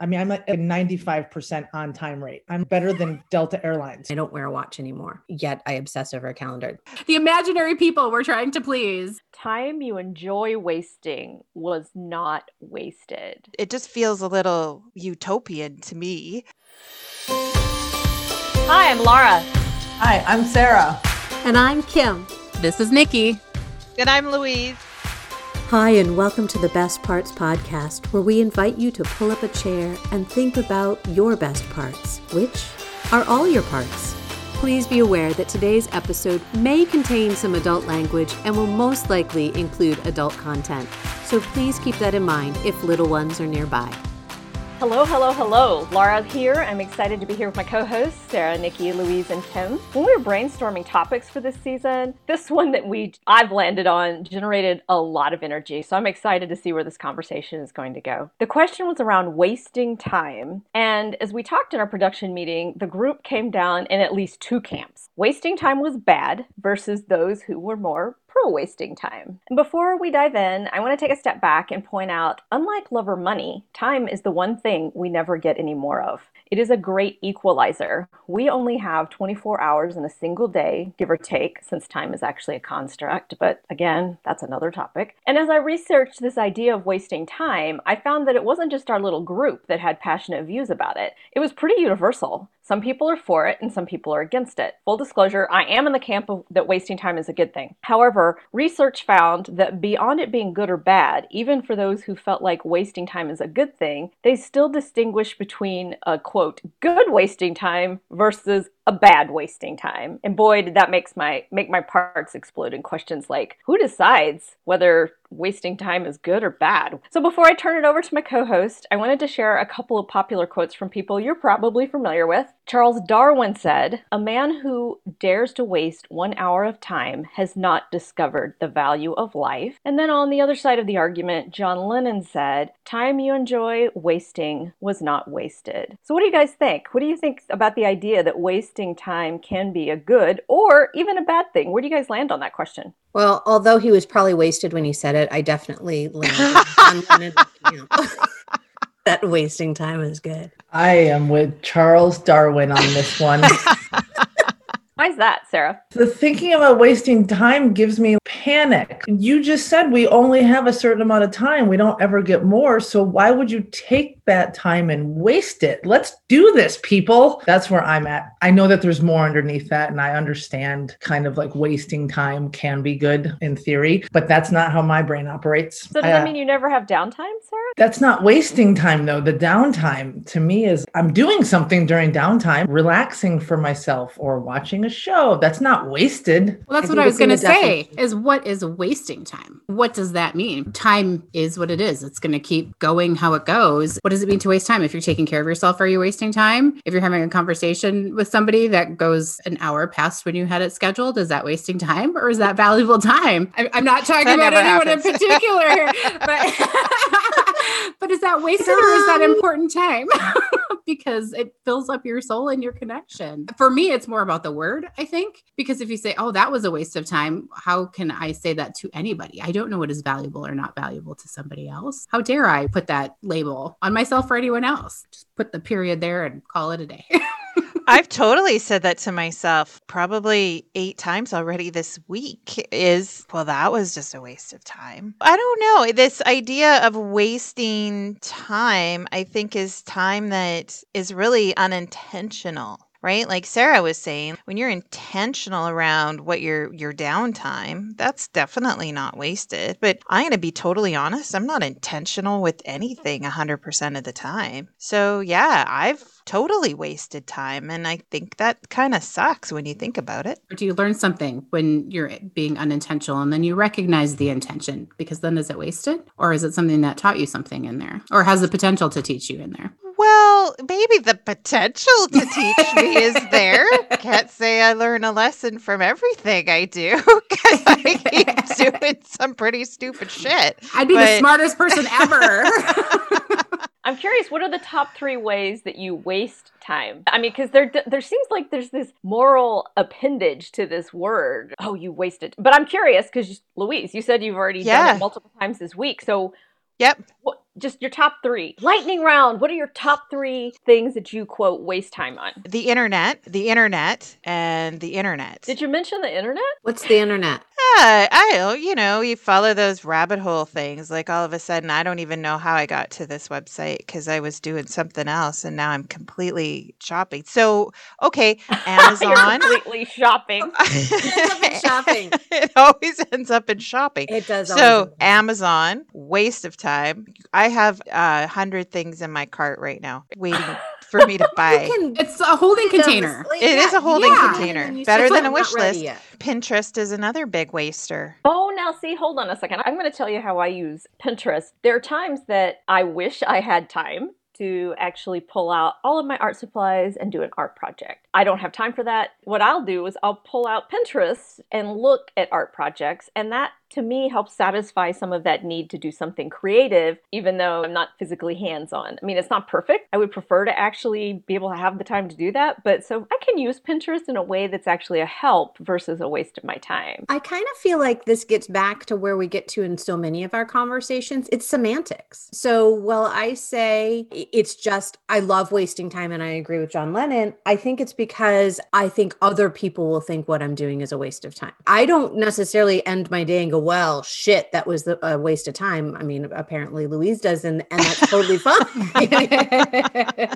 I mean, I'm at a 95% on time rate. I'm better than Delta Airlines. I don't wear a watch anymore, yet I obsess over a calendar. The imaginary people we're trying to please. Time you enjoy wasting was not wasted. It just feels a little utopian to me. Hi, I'm Laura. Hi, I'm Sara. And I'm Kim. This is Nikki. And I'm Louise. Hi, and welcome to the Best Parts Podcast, where we invite you to pull up a chair and think about your best parts, which are all your parts. Please be aware that today's episode may contain some adult language and will most likely include adult content. So please keep that in mind if little ones are nearby. Hello, hello, hello. Laura here. I'm excited to be here with my co hosts, Sara, Nikki, Louise, and Kim. When we were brainstorming topics for this season, this one that we I've landed on generated a lot of energy. So I'm excited to see where this conversation is going to go. The question was around wasting time. And as we talked in our production meeting, the group came down in at least two camps. Wasting time was bad versus those who were more pro wasting time. And before we dive in, I want to take a step back and point out unlike love or money, time is the one thing we never get any more of. It is a great equalizer. We only have 24 hours in a single day, give or take, since time is actually a construct, but again, that's another topic. And as I researched this idea of wasting time, I found that it wasn't just our little group that had passionate views about it, it was pretty universal. Some people are for it and some people are against it. Full disclosure, I am in the camp of that wasting time is a good thing. However, research found that beyond it being good or bad, even for those who felt like wasting time is a good thing, they still distinguish between a quote good wasting time versus a bad wasting time. And boy, did that makes my make my parts explode in questions like who decides whether wasting time is good or bad. So before I turn it over to my co-host, I wanted to share a couple of popular quotes from people you're probably familiar with. Charles Darwin said, "A man who dares to waste 1 hour of time has not discovered the value of life." And then on the other side of the argument, John Lennon said, "Time you enjoy wasting was not wasted." So what do you guys think? What do you think about the idea that waste wasting time can be a good or even a bad thing. Where do you guys land on that question? Well, although he was probably wasted when he said it, I definitely landed on that wasting time is good. I am with Charles Darwin on this one. Why is that, Sara? The thinking about wasting time gives me panic. You just said we only have a certain amount of time. We don't ever get more. So why would you take that time and waste it. Let's do this, people. That's where I'm at. I know that there's more underneath that, and I understand kind of like wasting time can be good in theory, but that's not how my brain operates. So, does that uh, mean you never have downtime, Sara? That's not wasting time, though. The downtime to me is I'm doing something during downtime, relaxing for myself or watching a show. That's not wasted. Well, that's I what I was going to say is what is wasting time? What does that mean? Time is what it is. It's going to keep going how it goes. What does it mean to waste time? If you're taking care of yourself, are you wasting time? If you're having a conversation with somebody that goes an hour past when you had it scheduled, is that wasting time or is that valuable time? I, am not talking about anyone happens. in particular, but but is that wasted or is that um, important time? because it fills up your soul and your connection. For me, it's more about the word, I think, because if you say, oh, that was a waste of time, how can I say that to anybody? I don't know what is valuable or not valuable to somebody else. How dare I put that label on myself or anyone else? Just put the period there and call it a day. I've totally said that to myself probably eight times already this week is, well, that was just a waste of time. I don't know. This idea of wasting time, I think, is time that is really unintentional right? Like sara was saying when you're intentional around what your your downtime that's definitely not wasted. But i'm going to be totally honest i'm not intentional with anything 100% of the time. So yeah i've totally wasted time and i think that kind of sucks when you think about it. Or do you learn something when you're being unintentional and then you recognize the intention? Because then is it wasted? Or is it something that taught you something in there? Or has the potential to teach you in there well, maybe the potential to teach me is there. Can't say I learn a lesson from everything I do because I keep doing some pretty stupid shit. I'd be but... the smartest person ever. I'm curious, what are the top three ways that you waste time? I mean, because there there seems like there's this moral appendage to this word. Oh, you wasted. But I'm curious because Louise, you said you've already yeah. done it multiple times this week. So, yep. What Just your top three. Lightning round. What are your top three things that you quote waste time on? The internet, the internet, and the internet. Did you mention the internet? What's the internet? Yeah, I you know, you follow those rabbit hole things. Like all of a sudden, I don't even know how I got to this website because I was doing something else and now I'm completely shopping. So, okay, You're Amazon. completely shopping. ends up in shopping. it always ends up in shopping. It does. So, always- Amazon, waste of time. I have uh, a hundred things in my cart right now waiting for me to buy. can It's a holding put it on the container. It is a holding Yeah. container. Better than a wish list. yet." Pinterest is another big waster. Oh, now see, hold on a second. I'm going to tell you how I use Pinterest. There are times that I wish I had time to actually pull out all of my art supplies and do an art project. I don't have time for that. What I'll do is I'll pull out Pinterest and look at art projects, and that to me helps satisfy some of that need to do something creative, even though I'm not physically hands on. I mean, it's not perfect. I would prefer to actually be able to have the time to do that, but so I can use Pinterest in a way that's actually a help versus a waste of my time. I kind of feel like this gets back to where we get to in so many of our conversations. It's semantics. So, while I say it's just, I love wasting time and I agree with John Lennon, I think it's because I think other people will think what I'm doing is a waste of time. I don't necessarily end my day and go, well, shit, that was the, a waste of time. I mean, apparently Louise does, and, that's totally fine.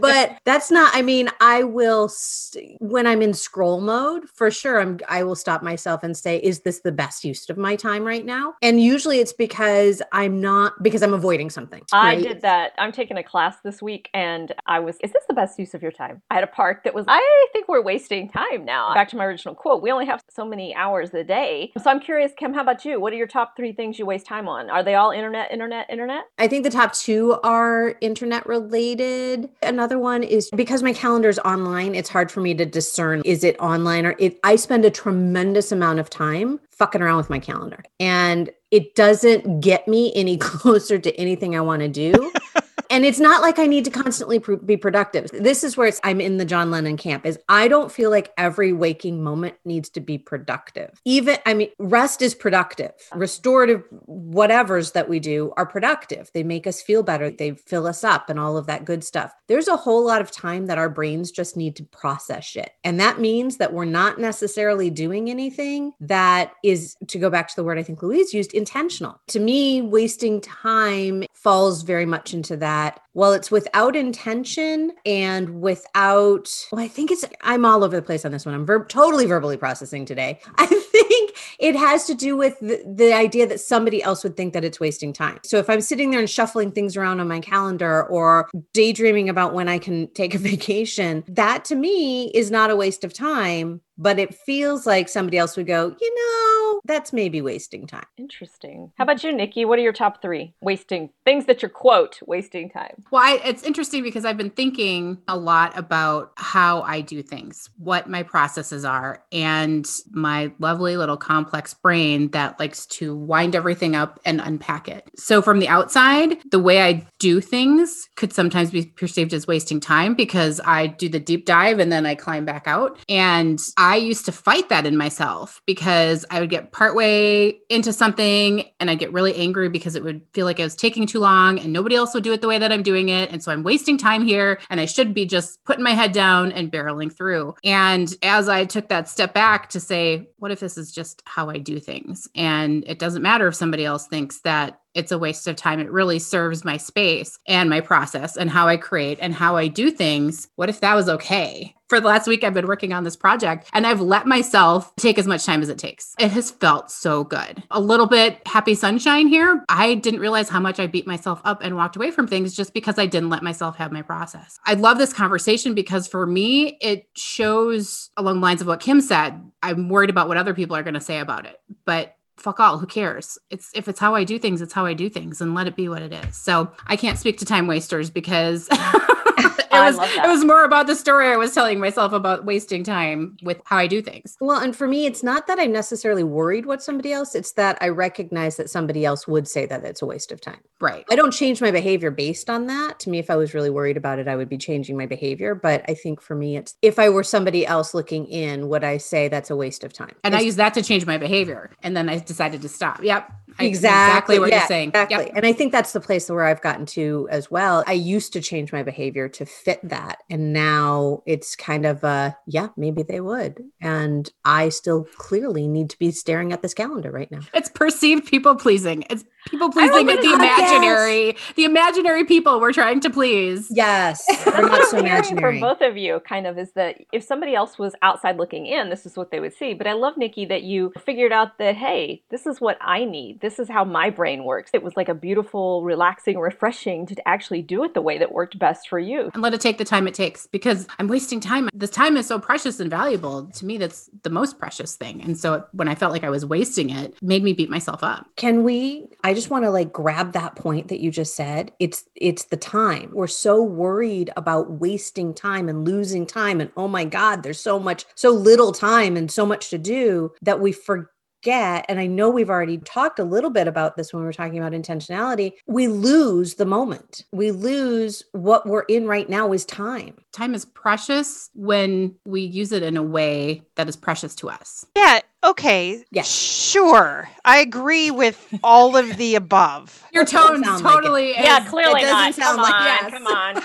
but that's not i mean i will st- when i'm in scroll mode for sure i'm i will stop myself and say is this the best use of my time right now and usually it's because i'm not because i'm avoiding something I did that. I'm taking a class this week and I was, is this the best use of your time? I had a park that was, I think we're wasting time now. Back to my original quote, we only have so many hours a day. So I'm curious, Kim, how about you? What are your top three things you waste time on? Are they all internet, internet, internet? I think the top two are internet related. Another one is because my calendar is online, it's hard for me to discern is it online or it I spend a tremendous amount of time fucking around with my calendar. And it doesn't get me any closer to anything I want to do. and it's not like I need to constantly pr- be productive. This is where it's I'm in the John Lennon camp is I don't feel like every waking moment needs to be productive. Even I mean rest is productive. Restorative whatevers that we do are productive. They make us feel better. They fill us up and all of that good stuff. There's a whole lot of time that our brains just need to process shit. And that means that we're not necessarily doing anything that is to go back to the word I think Louise used intentional. To me, wasting time falls very much into that. Well, it's without intention and without, well, I think it's, I'm all over the place on this one. I'm ver- totally verbally processing today. I think it has to do with the, the idea that somebody else would think that it's wasting time. So if I'm sitting there and shuffling things around on my calendar or daydreaming about when I can take a vacation, that to me is not a waste of time, but it feels like somebody else would go, you know, that's maybe wasting time. Interesting. How about you, Nikki? What are your top three wasting things that you're quote wasting time? Well, I, it's interesting because I've been thinking a lot about how I do things, what my processes are, and my lovely little complex brain that likes to wind everything up and unpack it. So, from the outside, the way I do things could sometimes be perceived as wasting time because I do the deep dive and then I climb back out. And I used to fight that in myself because I would get partway into something and I'd get really angry because it would feel like I was taking too long and nobody else would do it the way that I'm doing it. And so I'm wasting time here and I should be just putting my head down and barreling through. And as I took that step back to say, what if this is just how I do things? And it doesn't matter if somebody else thinks that it's a waste of time. It really serves my space and my process and how I create and how I do things. What if that was okay? For the last week, I've been working on this project and I've let myself take as much time as it takes. It has felt so good. A little bit happy sunshine here. I didn't realize how much I beat myself up and walked away from things just because I didn't let myself have my process. I love this conversation because for me, it shows along the lines of what Kim said. I'm worried about what other people are going to say about it. But fuck all who cares? It's if it's how i do things it's how i do things and let it be what it is. So i can't speak to time wasters because it I was it was more about the story i was telling myself about wasting time with how i do things Well, and for me, it's not that I'm necessarily worried what somebody else, it's that I recognize that somebody else would say that it's a waste of time. right I don't change my behavior based on that. To me, if I was really worried about it, I would be changing my behavior. But I think for me, it's if I were somebody else looking in, would I say that's a waste of time? and i use that to change my behavior and then i decided to stop yep I- exactly what yeah, you're saying. exactly Yep. and i think that's the place where i've gotten to as well i used to change my behavior to fit that and now it's kind of uh yeah maybe they would and i still clearly need to be staring at this calendar right now It's perceived people pleasing. It's people pleasing my at the God, yes. imaginary, the imaginary people we're trying to please. yes we're not I'm so hearing imaginary from both of you, kind of, is that if somebody else was outside looking in, this is what they would see. But I love, Nikki, that you figured out that, hey, this is what I need. This is how my brain works. It was like a beautiful, relaxing, refreshing to actually do it the way that worked best for you. And let it take the time it takes because I'm wasting time. This time is so precious and valuable. To me, that's the most precious thing. And so when I felt like I was wasting it, it made me beat myself up. can we i just want to like grab that point that you just said it's it's the time we're so worried about wasting time and losing time and oh my god there's so much so little time and so much to do that we forget and i know we've already talked a little bit about this when we are talking about intentionality we lose the moment we lose what we're in right now is time Time is precious when we use it in a way that is precious to us. Yeah, okay. Yeah. Sure. I agree with all of the above. Your That doesn't tone's like it. totally Yeah, is- clearly doesn't not. sound Come like on, yes. come on.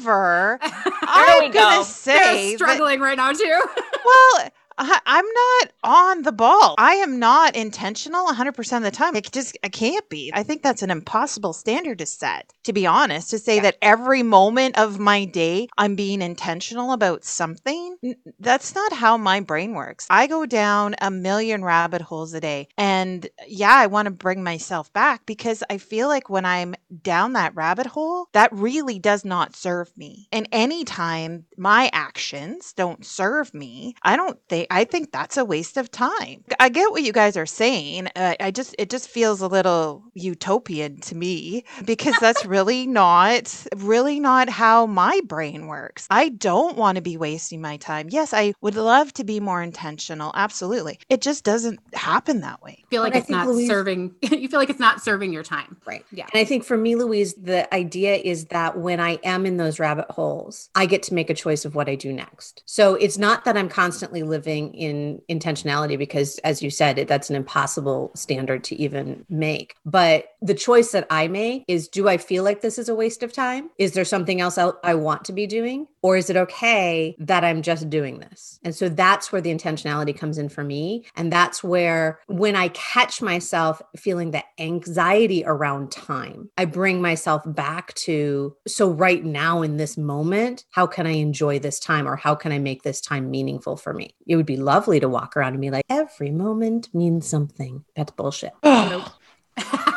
However, I'm going to say You're that, struggling right now too. well, I, I'm not on the ball. I am not intentional 100% of the time. It just I can't be. I think that's an impossible standard to set. To be honest, to say that every moment of my day I'm being intentional about something. That's not how my brain works. I go down a million rabbit holes a day. And yeah, I want to bring myself back because I feel like when I'm down that rabbit hole, that really does not serve me. And anytime my actions don't serve me, I don't think I think that's a waste of time. I get what you guys are saying. Uh, I just it just feels a little utopian to me because that's really not really not how my brain works. I don't want to be wasting my time. Yes, I would love to be more intentional. Absolutely. It just doesn't happen that way. feel like But it's not Louise- serving you feel like it's not serving your time. Right. Yeah. And I think for me, Louise, the idea is that when I am in those rabbit holes, I get to make a choice of what I do next. So it's not that I'm constantly living in intentionality because, as you said, it, that's an impossible standard to even make. But the choice that I make is do I feel like this is a waste of time? Is there something else I, I want to be doing? Or is it okay that I'm just doing this? And so that's where the intentionality comes in for me. And that's where, when I catch myself feeling the anxiety around time, I bring myself back to, so right now in this moment, how can I enjoy this time or how can I make this time meaningful for me? It would be lovely to walk around and be like, every moment means something. That's bullshit.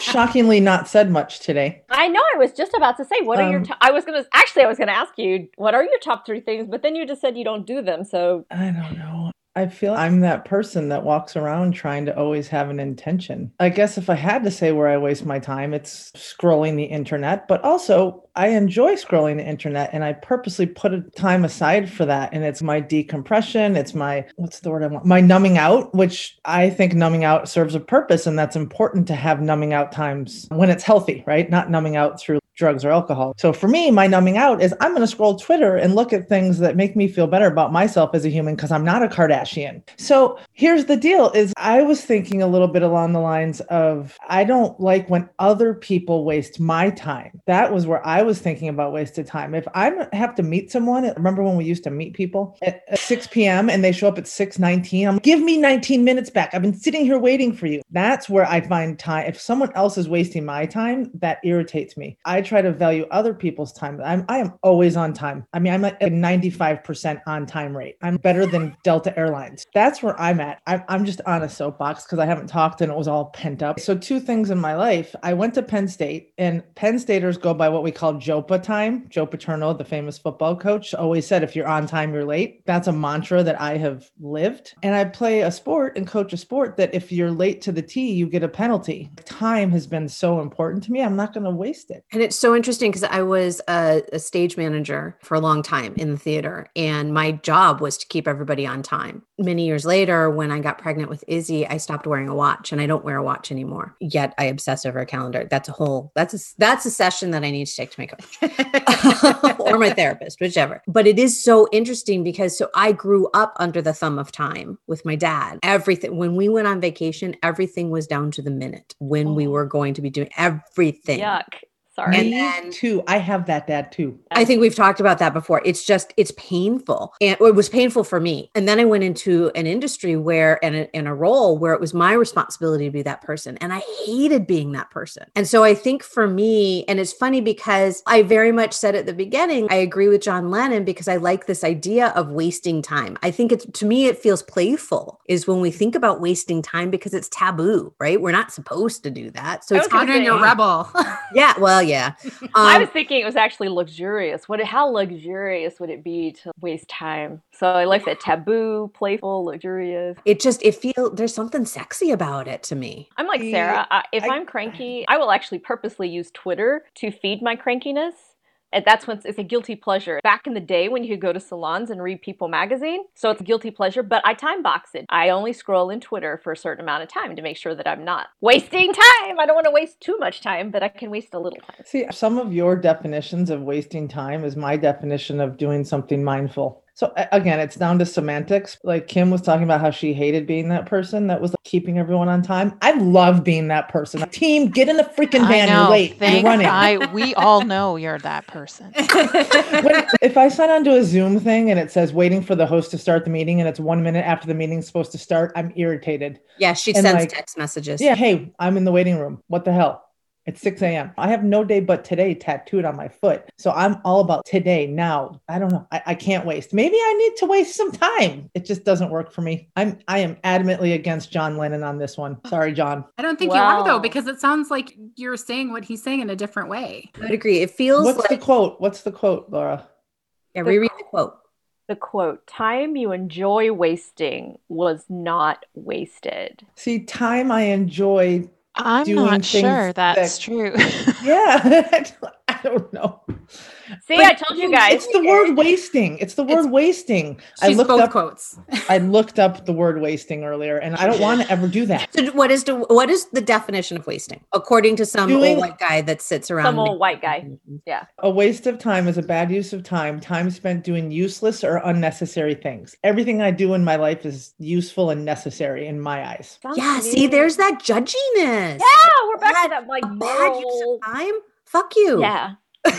Shockingly not said much today. I know. I was just about to say, what are your? Um, To- I was gonna actually, I was gonna ask you, what are your top three things? But then you just said you don't do them. So I don't know. I feel I'm that person that walks around trying to always have an intention. I guess if I had to say where I waste my time, it's scrolling the internet, but also I enjoy scrolling the internet and I purposely put a time aside for that. And it's my decompression. It's my, what's the word I want? My numbing out, which I think numbing out serves a purpose. And that's important to have numbing out times when it's healthy, right? Not numbing out through drugs or alcohol. So for me, my numbing out is I'm going to scroll Twitter and look at things that make me feel better about myself as a human because I'm not a Kardashian. So here's the deal is I was thinking a little bit along the lines of I don't like when other people waste my time. That was where I was thinking about wasted time. If I have to meet someone, remember when we used to meet people at, at 6 p.m. and they show up at 6:19, I'm give me 19 minutes back. I've been sitting here waiting for you. That's where I find time. If someone else is wasting my time, that irritates me. I try to value other people's time. I'm I am always on time. I mean, I'm at a 95% on time rate. I'm better than Delta Airlines. That's where I'm at. I'm, I'm just on a soapbox because I haven't talked and it was all pent up. So two things in my life. I went to Penn State and Penn Staters go by what we call JoePa time. Joe Paterno, the famous football coach, always said, if you're on time, you're late. That's a mantra that I have lived. And I play a sport and coach a sport that if you're late to the tee, you get a penalty. Time has been so important to me. I'm not going to waste it. And it's so interesting because I was a, a, stage manager for a long time in the theater, and my job was to keep everybody on time. Many years later, when I got pregnant with Izzy, I stopped wearing a watch, and I don't wear a watch anymore. Yet I obsess over a calendar. That's a whole. That's a that's a session that I need to take to my coach or my therapist, whichever. But it is so interesting because so I grew up under the thumb of time with my dad. Everything when we went on vacation, everything was down to the minute when oh. we were going to be doing everything. Yuck. Sorry. Me then, too. I have that dad too. I think we've talked about that before. It's just, it's painful. And it was painful for me. And then I went into an industry where, and a, in a role where it was my responsibility to be that person. And I hated being that person. And so I think for me, and it's funny because I very much said at the beginning, I agree with John Lennon because I like this idea of wasting time. I think it's, to me, it feels playful is when we think about wasting time because it's taboo, right? We're not supposed to do that. So it's honoring your rebel. yeah. Well, yeah. Um, I was thinking it was actually luxurious. What? How luxurious would it be to waste time? So I like that taboo, playful, luxurious. It just it feel there's something sexy about it to me. I'm like Sara. I, if I, I'm cranky, I will actually purposely use Twitter to feed my crankiness and that's when it's a guilty pleasure. Back in the day when you could go to salons and read People magazine, so it's a guilty pleasure, but I time box it. I only scroll in Twitter for a certain amount of time to make sure that I'm not wasting time. I don't want to waste too much time, but I can waste a little time. See, some of your definitions of wasting time is my definition of doing something mindful. So again, it's down to semantics. Like Kim was talking about how she hated being that person that was like, keeping everyone on time. I love being that person. Team, get in the freaking van. You're late. Thank you're running. I, we all know you're that person. when, if I sign on to a Zoom thing and it says waiting for the host to start the meeting and it's one minute after the meeting's supposed to start, I'm irritated. Yeah, she and sends like, text messages. Yeah, hey, I'm in the waiting room. What the hell? It's 6 a.m. I have no day but today tattooed on my foot. So I'm all about today, now. I don't know. I, I, can't waste. Maybe I need to waste some time. It just doesn't work for me. I'm I am adamantly against John Lennon on this one. Sorry, John. I don't think wow. you are though, because it sounds like you're saying what he's saying in a different way. I would agree. It feels What's like... the quote? What's the quote, Laura? Yeah, the reread the quote. The quote, time you enjoy wasting was not wasted. See, time I enjoy I'm not sure that's that, true. yeah, I don't know. See, but I told you guys. It's the word wasting. It's the word it's, wasting. I looked up quotes. I looked up the word wasting earlier, and I don't want to ever do that. So what is the what is the definition of wasting according to some Doing, old white guy that sits around? Some old white guy. Yeah. A waste of time is a bad use of time. Time spent doing useless or unnecessary things. Everything I do in my life is useful and necessary in my eyes. Sounds yeah. See, there's that judginess. Yeah, we're back bad, to that like bad use of time. Fuck you. Yeah.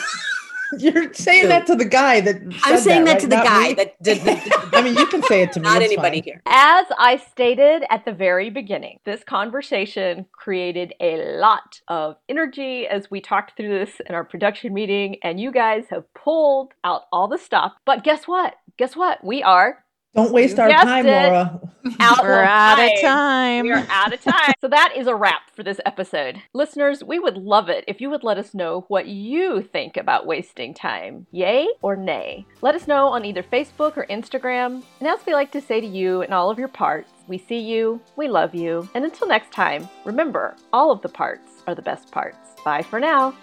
You're saying that to the guy that I'm saying that, that right? to the Not guy me? that did. The, I mean, you can say it to me. Not anybody fine. here. As I stated at the very beginning, this conversation created a lot of energy as we talked through this in our production meeting, and you guys have pulled out all the stuff. But guess what? Guess what? We are don't waste our time, it. Laura. Out We're out of time. We are out of time. so that is a wrap for this episode. Listeners, we would love it if you would let us know what you think about wasting time. Yay or nay? Let us know on either Facebook or Instagram. And as we like to say to you in all of your parts, we see you, we love you, and until next time, remember, all of the parts are the best parts. Bye for now.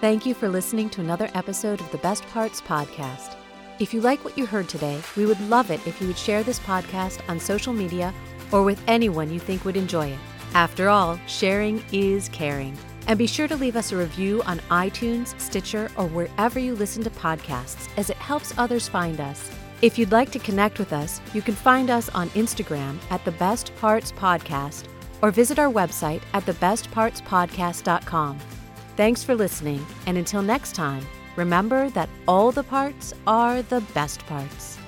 Thank you for listening to another episode of the Best Parts Podcast. If you like what you heard today, we would love it if you would share this podcast on social media or with anyone you think would enjoy it. After all, sharing is caring. And be sure to leave us a review on iTunes, Stitcher, or wherever you listen to podcasts, as it helps others find us. If you'd like to connect with us, you can find us on Instagram at the Best Parts Podcast or visit our website at thebestpartspodcast.com. Thanks for listening, and until next time, Remember that all the parts are the best parts.